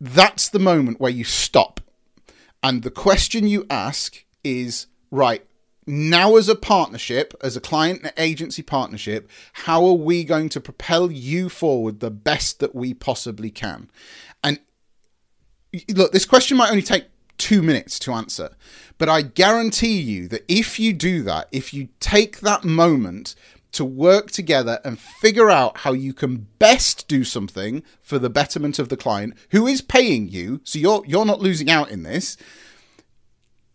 that's the moment where you stop. And the question you ask is right, now as a partnership, as a client and agency partnership, how are we going to propel you forward the best that we possibly can? And look, this question might only take two minutes to answer, but I guarantee you that if you do that, if you take that moment to work together and figure out how you can best do something for the betterment of the client who is paying you, so you're you're not losing out in this.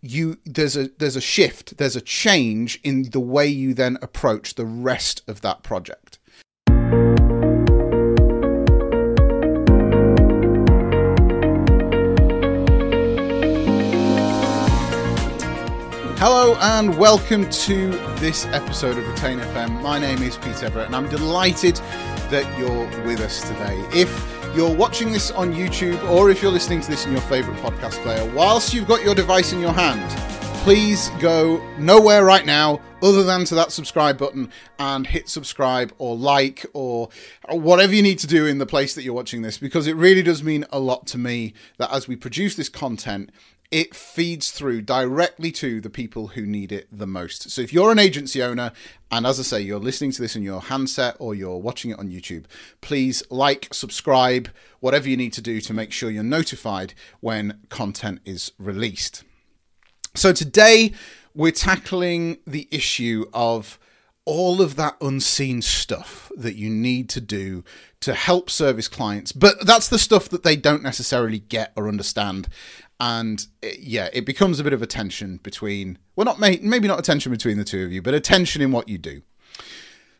You there's a there's a shift there's a change in the way you then approach the rest of that project Hello and welcome to this episode of Retain FM. My name is Pete Everett and I'm delighted that you're with us today. If you're watching this on YouTube or if you're listening to this in your favorite podcast player, whilst you've got your device in your hand, please go nowhere right now other than to that subscribe button and hit subscribe or like or whatever you need to do in the place that you're watching this because it really does mean a lot to me that as we produce this content it feeds through directly to the people who need it the most. So if you're an agency owner, and as I say, you're listening to this in your handset or you're watching it on YouTube, please like, subscribe, whatever you need to do to make sure you're notified when content is released. So today we're tackling the issue of all of that unseen stuff that you need to do to help service clients. But that's the stuff that they don't necessarily get or understand and it, yeah, it becomes a bit of a tension between well, not maybe not a tension between the two of you, but a tension in what you do.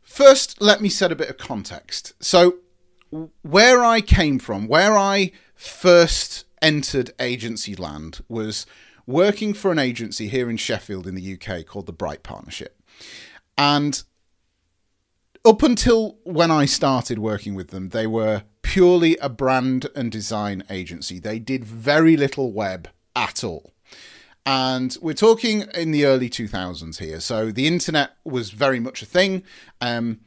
First, let me set a bit of context. So, where I came from, where I first entered agency land, was working for an agency here in Sheffield in the UK called the Bright Partnership, and up until when I started working with them, they were purely a brand and design agency. They did very little web at all. And we're talking in the early 2000s here. So the internet was very much a thing. Um,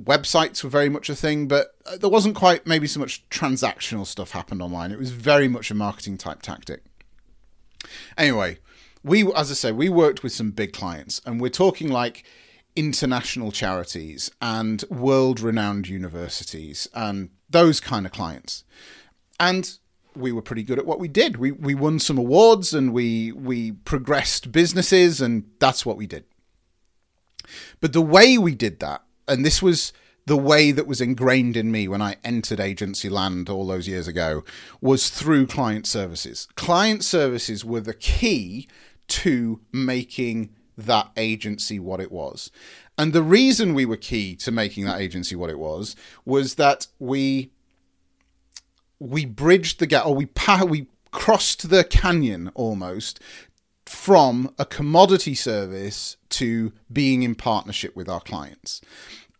websites were very much a thing, but uh, there wasn't quite maybe so much transactional stuff happened online. It was very much a marketing type tactic. Anyway, we, as I say, we worked with some big clients, and we're talking like international charities and world renowned universities and those kind of clients. And we were pretty good at what we did. We we won some awards and we we progressed businesses and that's what we did. But the way we did that, and this was the way that was ingrained in me when I entered agency land all those years ago, was through client services. Client services were the key to making that agency what it was. And the reason we were key to making that agency what it was was that we we bridged the gap, or we we crossed the canyon almost from a commodity service to being in partnership with our clients.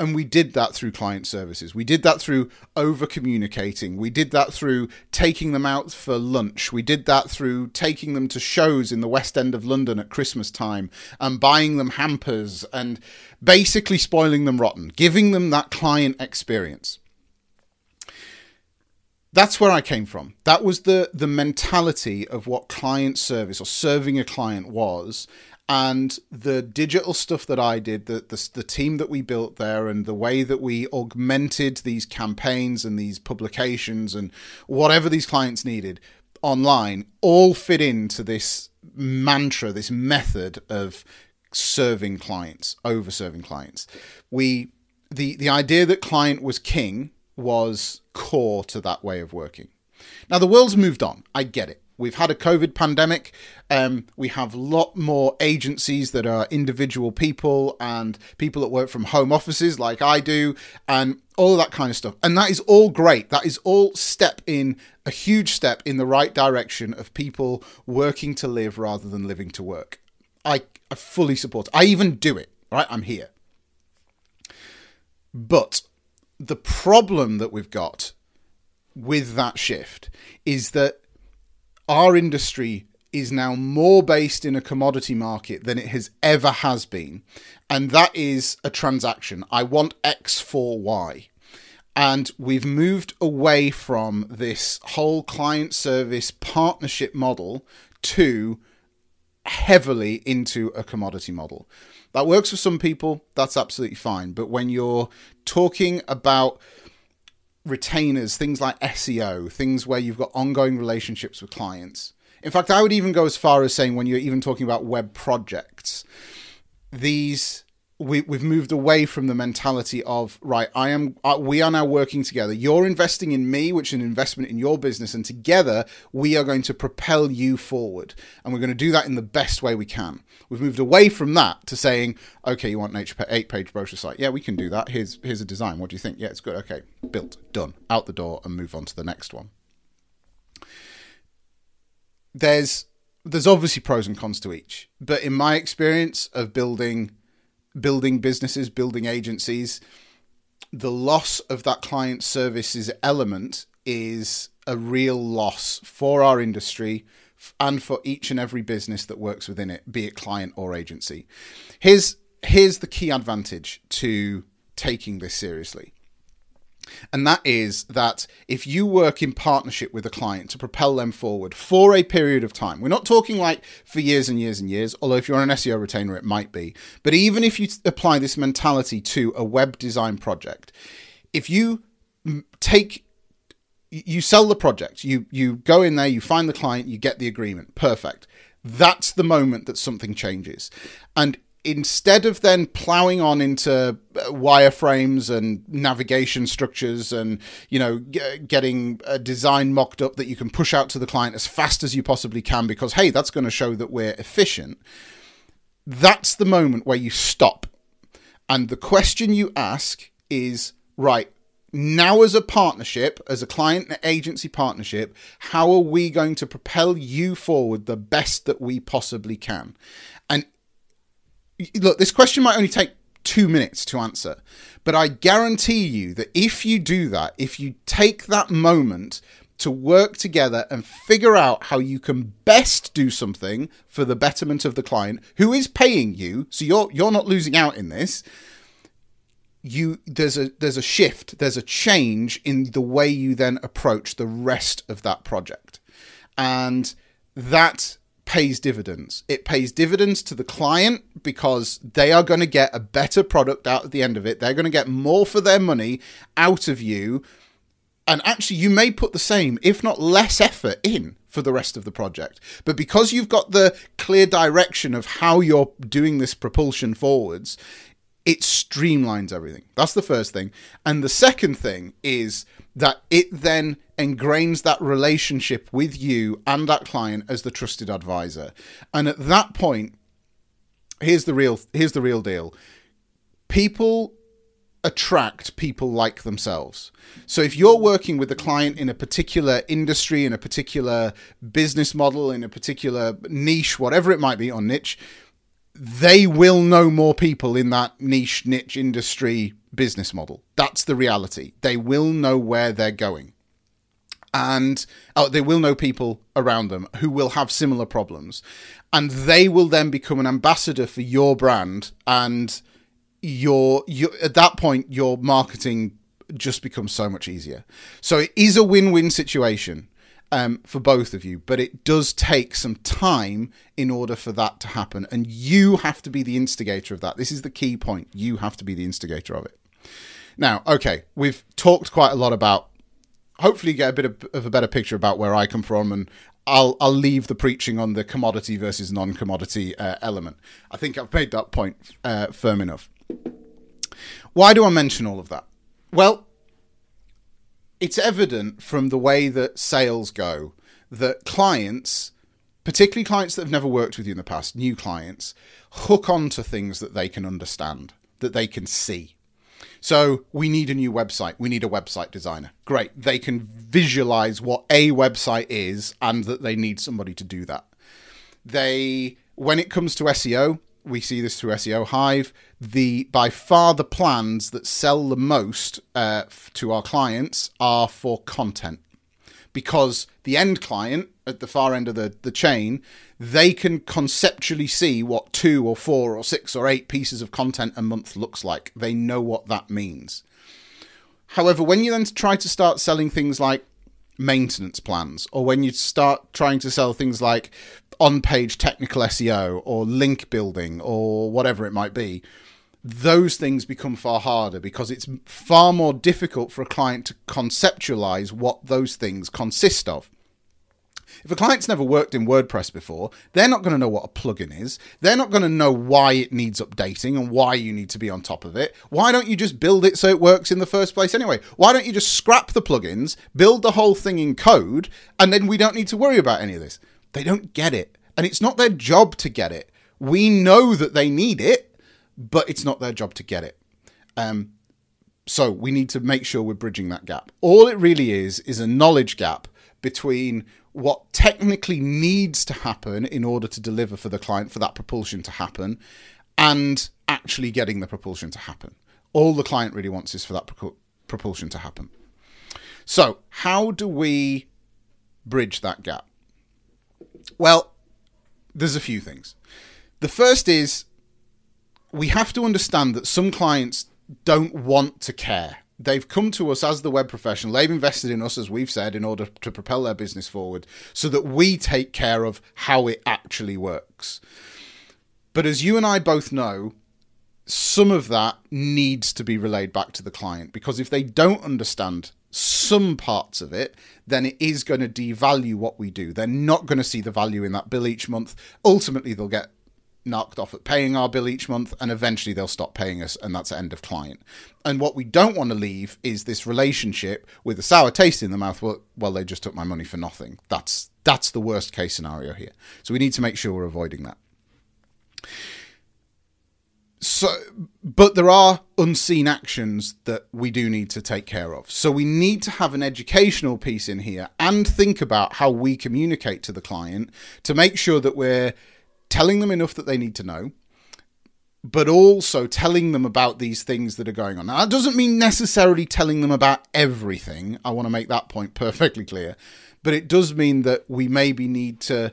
And we did that through client services. We did that through over communicating. We did that through taking them out for lunch. We did that through taking them to shows in the West End of London at Christmas time and buying them hampers and basically spoiling them rotten, giving them that client experience. That's where I came from. That was the the mentality of what client service or serving a client was and the digital stuff that I did, the, the, the team that we built there, and the way that we augmented these campaigns and these publications and whatever these clients needed online, all fit into this mantra, this method of serving clients, over serving clients. We the the idea that client was king was core to that way of working. Now the world's moved on. I get it. We've had a COVID pandemic. Um, we have a lot more agencies that are individual people and people that work from home offices like I do, and all of that kind of stuff. And that is all great. That is all step in a huge step in the right direction of people working to live rather than living to work. I, I fully support. It. I even do it. Right, I'm here. But the problem that we've got with that shift is that our industry is now more based in a commodity market than it has ever has been and that is a transaction i want x for y And we've moved away from this whole client service partnership model to heavily into a commodity model. That works for some people, that's absolutely fine. But when you're talking about retainers, things like SEO, things where you've got ongoing relationships with clients. In fact, I would even go as far as saying when you're even talking about web projects, these we, we've moved away from the mentality of right i am uh, we are now working together. You're investing in me which is an investment in your business and together we are going to propel you forward. And we're going to do that in the best way we can. We've moved away from that to saying okay you want an eight page brochure site? Yeah we can do that. Here's here's a design. What do you think? Yeah it's good. Okay built. Done. Out the door and move on to the next one. There's there's obviously pros and cons to each but in my experience of building building businesses, building agencies, the loss of that client services element is a real loss for our industry and for each and every business that works within it, be it client or agency. Here's here's the key advantage to taking this seriously and that is that if you work in partnership with a client to propel them forward for a period of time, we're not talking like for years and years and years, although if you're an SEO retainer, it might be. But even if you apply this mentality to a web design project, if you take you sell the project you you go in there you find the client you get the agreement perfect that's the moment that something changes and instead of then plowing on into uh, wireframes and navigation structures and you know g- getting a design mocked up that you can push out to the client as fast as you possibly can because hey that's going to show that we're efficient that's the moment where you stop. And the question you ask is right now as a partnership as a client agency partnership how are we going to propel you forward the best that we possibly can? and look, this question might only take two minutes to answer, but I guarantee you that if you do that, if you take that moment to work together and figure out how you can best do something for the betterment of the client who is paying you, so you're you're not losing out in this. You there's a there's a shift, there's a change in the way you then approach the rest of that project. And that pays dividends. It pays dividends to the client because they are going to get a better product out at the end of it. They're going to get more for their money out of you. And actually, you may put the same, if not less, effort in for the rest of the project. But because you've got the clear direction of how you're doing this propulsion forwards, it streamlines everything. That's the first thing. And the second thing is that it then ingrains that relationship with you and that client as the trusted advisor. And at that point, here's the real here's the real deal. People attract people like themselves. So if you're working with a client in a particular industry, in a particular business model, in a particular niche, whatever it might be, or niche, they will know more people in that niche, niche industry business model. That's the reality. They will know where they're going. And oh, they will know people around them who will have similar problems. And they will then become an ambassador for your brand. And your, your at that point, your marketing just becomes so much easier. So it is a win win situation um, for both of you, but it does take some time in order for that to happen. And you have to be the instigator of that. This is the key point. You have to be the instigator of it. Now, okay, we've talked quite a lot about. Hopefully, get a bit of, of a better picture about where I come from, and I'll I'll leave the preaching on the commodity versus non-commodity uh, element. I think I've made that point uh, firm enough. Why do I mention all of that? Well, it's evident from the way that sales go that clients, particularly clients that have never worked with you in the past, new clients, hook on to things that they can understand, that they can see. So we need a new website. We need a website designer. Great. They can visualize what a website is and that they need somebody to do that. They, when it comes to SEO, we see this through SEO Hive. The by far the plans that sell the most uh, to our clients are for content, because the end client at the far end of the, the chain, they can conceptually see what two or four or six or eight pieces of content a month looks like. They know what that means. However, when you then try to start selling things like maintenance plans, or when you start trying to sell things like on page technical SEO or link building or whatever it might be, those things become far harder because it's far more difficult for a client to conceptualize what those things consist of. If a client's never worked in WordPress before, they're not going to know what a plugin is. They're not going to know why it needs updating and why you need to be on top of it. Why don't you just build it so it works in the first place anyway? Why don't you just scrap the plugins, build the whole thing in code, and then we don't need to worry about any of this? They don't get it. And it's not their job to get it. We know that they need it, but it's not their job to get it. Um, so we need to make sure we're bridging that gap. All it really is is a knowledge gap between what technically needs to happen in order to deliver for the client for that propulsion to happen and actually getting the propulsion to happen. All the client really wants is for that propulsion to happen. So, how do we bridge that gap? Well, there's a few things. The first is we have to understand that some clients don't want to care they've come to us as the web professional. They've invested in us, as we've said, in order to propel their business forward so that we take care of how it actually works. But as you and I both know, some of that needs to be relayed back to the client because if they don't understand some parts of it, then it is going to devalue what we do. They're not going to see the value in that bill each month. Ultimately, they'll get knocked off at paying our bill each month and eventually they'll stop paying us and that's end of client. And what we don't want to leave is this relationship with a sour taste in the mouth well, well they just took my money for nothing. That's that's the worst case scenario here. So we need to make sure we're avoiding that. So but there are unseen actions that we do need to take care of. So we need to have an educational piece in here and think about how we communicate to the client to make sure that we're telling them enough that they need to know, but also telling them about these things that are going on. Now, that doesn't mean necessarily telling them about everything. I want to make that point perfectly clear. But it does mean that we maybe need to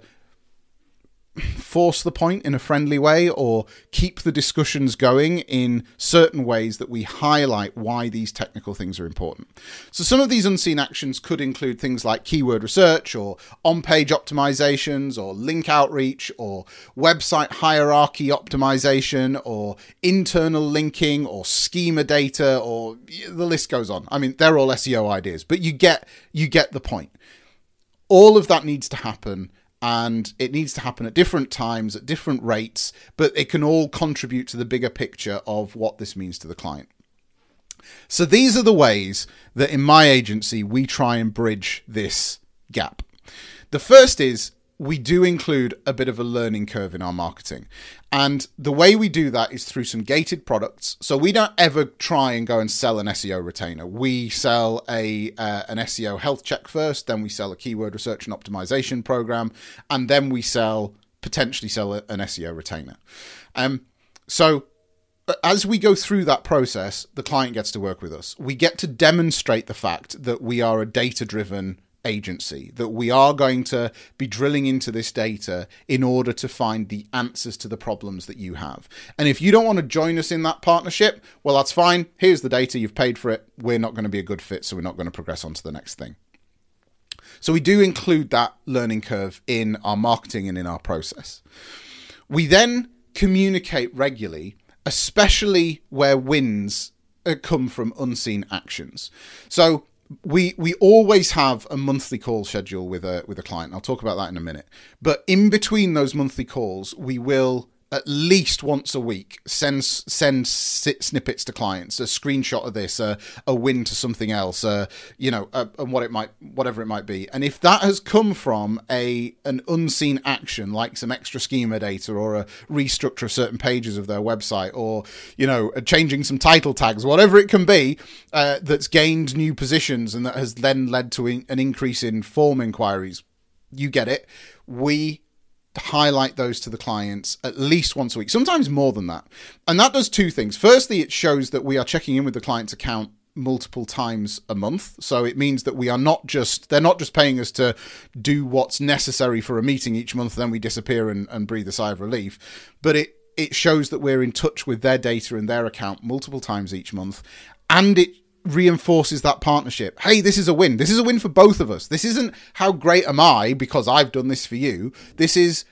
force the point in a friendly way or keep the discussions going in certain ways that we highlight why these technical things are important. So, some of these unseen actions could include things like keyword research or on page optimizations or link outreach or website hierarchy optimization or internal linking or schema data or the list goes on. I mean, they're all SEO ideas, but you get you get the point. All of that needs to happen and it needs to happen at different times at different rates but it can all contribute to the bigger picture of what this means to the client. So these are the ways that in my agency we try and bridge this gap. The first is we do include a bit of a learning curve in our marketing. And the way we do that is through some gated products. So we don't ever try and go and sell an SEO retainer. We sell a uh, an SEO health check first, then we sell a keyword research and optimization program, and then we sell potentially sell an SEO retainer. Um, so as we go through that process, the client gets to work with us. We get to demonstrate the fact that we are a data driven agency, that we are going to be drilling into this data in order to find the answers to the problems that you have. And if you don't want to join us in that partnership, well, that's fine. Here's the data, you've paid for it. We're not going to be a good fit, so we're not going to progress on to the next thing. So we do include that learning curve in our marketing and in our process. We then communicate regularly, especially where wins uh, come from unseen actions. So we we always have a monthly call schedule with a with a client. I'll talk about that in a minute. But in between those monthly calls, we will at least once a week send send snippets to clients a screenshot of this a, a win to something else uh, you know and what it might whatever it might be. And if that has come from a an unseen action like some extra schema data or a restructure of certain pages of their website or you know changing some title tags whatever it can be uh, that's gained new positions and that has then led to an increase in form inquiries you get it. We highlight those to the clients at least once a week, sometimes more than that. And that does two things. Firstly, it shows that we are checking in with the client's account multiple times a month. So it means that we are not just, they're not just paying us to do what's necessary for a meeting each month, then we disappear and, and breathe a sigh of relief. But it, it shows that we're in touch with their data and their account multiple times each month. And it reinforces that partnership. Hey, this is a win. This is a win for both of us. This isn't how great am I because I've done this for you. This is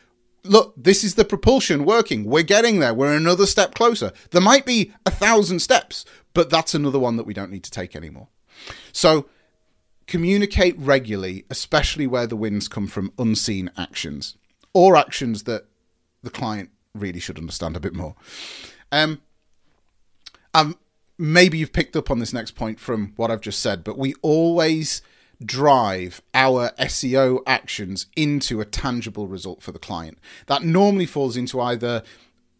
look, this is the propulsion working. We're getting there. We're another step closer. There might be a thousand steps, but that's another one that we don't need to take anymore. So communicate regularly, especially where the wins come from unseen actions or actions that the client really should understand a bit more. Um, um, maybe you've picked up on this next point from what I've just said, but we always drive our SEO actions into a tangible result for the client. That normally falls into either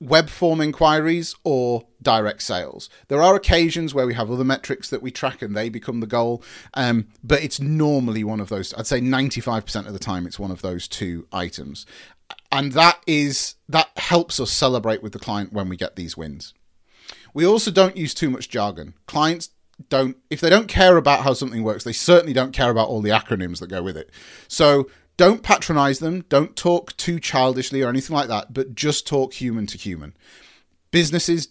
web form inquiries or direct sales. There are occasions where we have other metrics that we track and they become the goal, um, but it's normally one of those. I'd say 95% of the time it's one of those two items. And that is that helps us celebrate with the client when we get these wins. We also don't use too much jargon. Clients don't if they don't care about how something works, they certainly don't care about all the acronyms that go with it. So don't patronize them, don't talk too childishly or anything like that, but just talk human to human. Businesses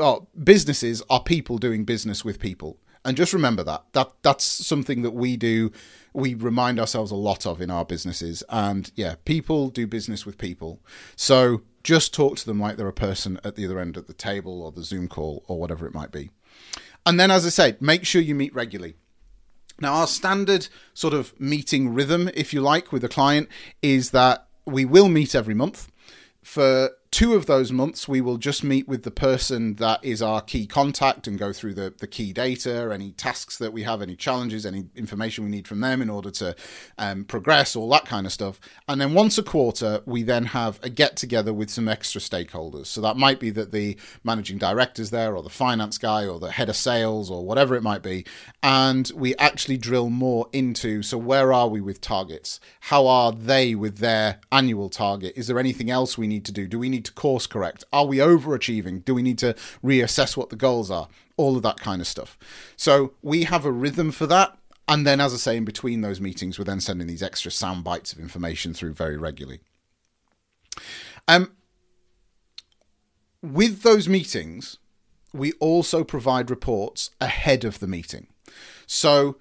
oh, businesses are people doing business with people. And just remember that. That that's something that we do we remind ourselves a lot of in our businesses. And yeah, people do business with people. So just talk to them like they're a person at the other end of the table or the Zoom call or whatever it might be. And then, as I said, make sure you meet regularly. Now, our standard sort of meeting rhythm, if you like, with a client is that we will meet every month. For two of those months, we will just meet with the person that is our key contact and go through the, the key data, any tasks that we have, any challenges, any information we need from them in order to um, progress, all that kind of stuff. And then once a quarter, we then have a get together with some extra stakeholders. So that might be that the managing director's there, or the finance guy, or the head of sales, or whatever it might be. And we actually drill more into so where are we with targets? How are they with their annual target? Is there anything else we need to do? Do we need to course correct? Are we overachieving? Do we need to reassess what the goals are? All of that kind of stuff. So we have a rhythm for that. And then, as I say, in between those meetings, we're then sending these extra sound bites of information through very regularly. Um, with those meetings, we also provide reports ahead of the meeting. So,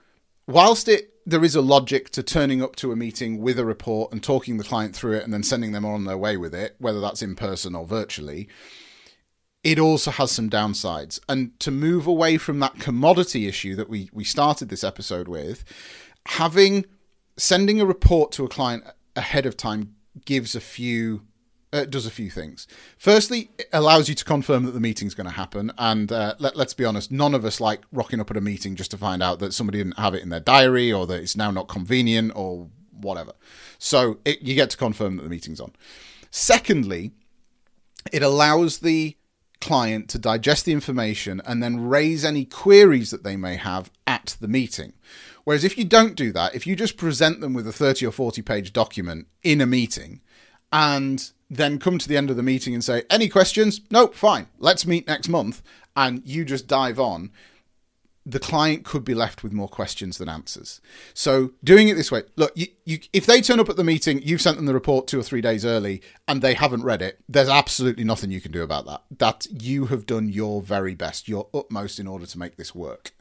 whilst it there is a logic to turning up to a meeting with a report and talking the client through it and then sending them on their way with it, whether that's in person or virtually. It also has some downsides. And to move away from that commodity issue that we, we started this episode with, having sending a report to a client ahead of time gives a few uh, does a few things. Firstly, it allows you to confirm that the meeting's going to happen. And uh, let, let's be honest, none of us like rocking up at a meeting just to find out that somebody didn't have it in their diary or that it's now not convenient or whatever. So it, you get to confirm that the meeting's on. Secondly, it allows the client to digest the information and then raise any queries that they may have at the meeting. Whereas if you don't do that, if you just present them with a 30 or 40 page document in a meeting and then come to the end of the meeting and say, Any questions? Nope, fine. Let's meet next month. And you just dive on. The client could be left with more questions than answers. So, doing it this way, look, you, you, if they turn up at the meeting, you've sent them the report two or three days early, and they haven't read it, there's absolutely nothing you can do about that. That you have done your very best, your utmost in order to make this work.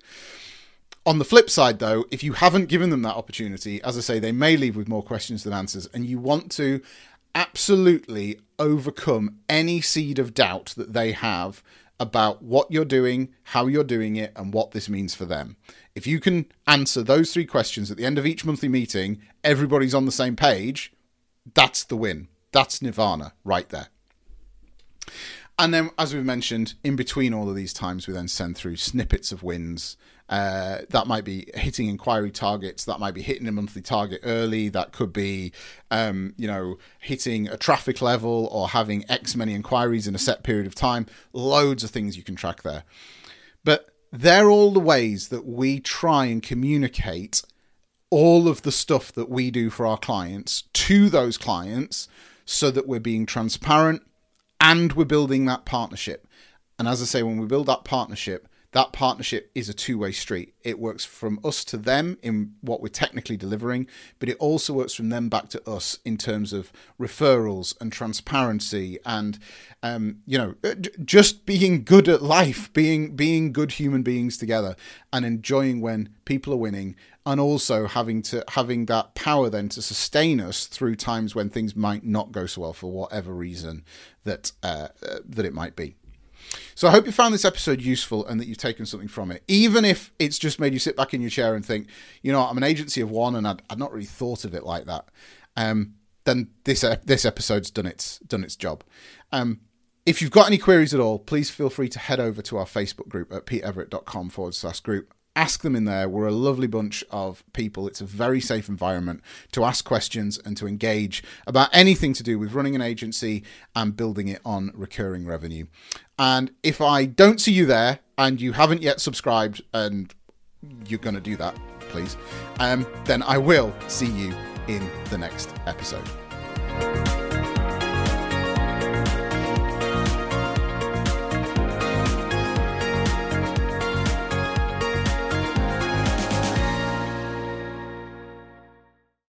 On the flip side, though, if you haven't given them that opportunity, as I say, they may leave with more questions than answers, and you want to absolutely overcome any seed of doubt that they have about what you're doing, how you're doing it, and what this means for them. If you can answer those three questions at the end of each monthly meeting, everybody's on the same page, that's the win. That's Nirvana right there. And then, as we've mentioned, in between all of these times, we then send through snippets of wins uh, that might be hitting inquiry targets. That might be hitting a monthly target early. That could be, um, you know, hitting a traffic level or having X many inquiries in a set period of time. Loads of things you can track there. But they're all the ways that we try and communicate all of the stuff that we do for our clients to those clients so that we're being transparent and we're building that partnership. And as I say, when we build that partnership, that partnership is a two way street. It works from us to them in what we're technically delivering, but it also works from them back to us in terms of referrals and transparency and, um, you know, uh, just being good at life, being being good human beings together, and enjoying when people are winning, and also having to having that power then to sustain us through times when things might not go so well for whatever reason that uh, uh, that it might be. So I hope you found this episode useful and that you've taken something from it, even if it's just made you sit back in your chair and think, you know, I'm an agency of one, and I'd, I'd not really thought of it like that. Um, then this uh, this episode's done its done its job. Um, if you've got any queries at all, please feel free to head over to our Facebook group at peteverett.com forward slash group ask them in there. We're a lovely bunch of people. It's a very safe environment to ask questions and to engage about anything to do with running an agency and building it on recurring revenue. And if I don't see you there and you haven't yet subscribed, and you're going to do that, please, um, then I will see you in the next episode.